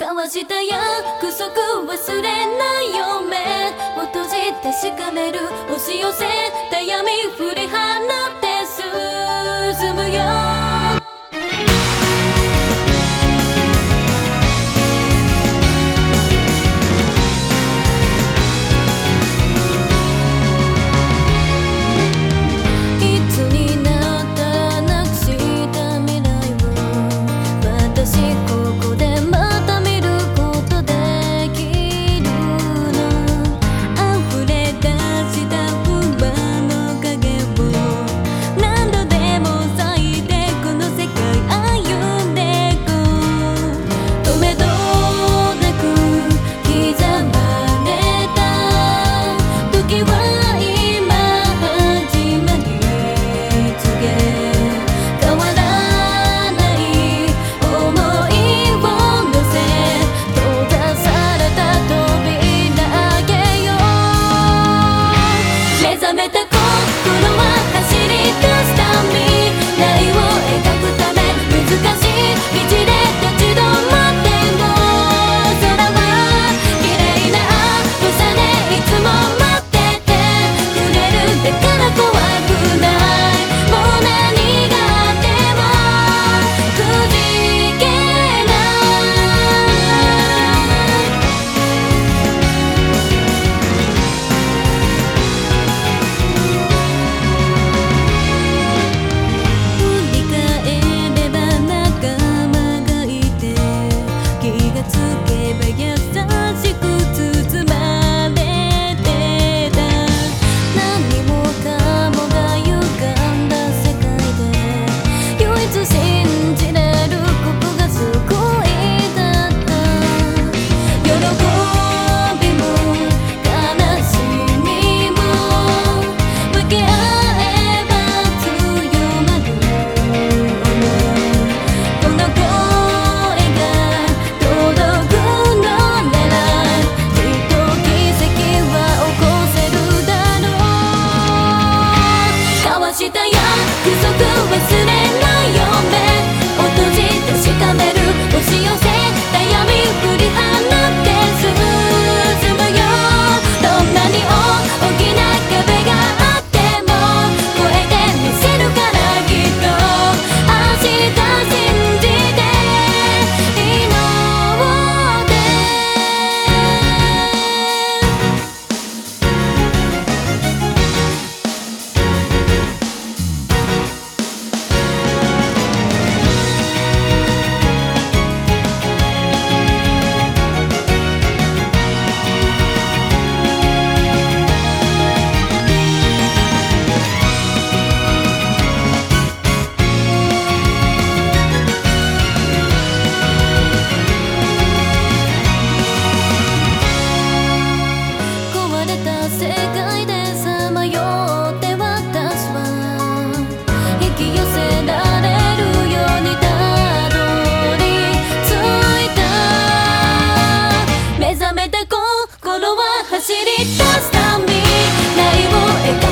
交わした約束忘れないよ目を閉じてしかめる押し寄せた闇振り払約束忘れ心は走り出すためないを描く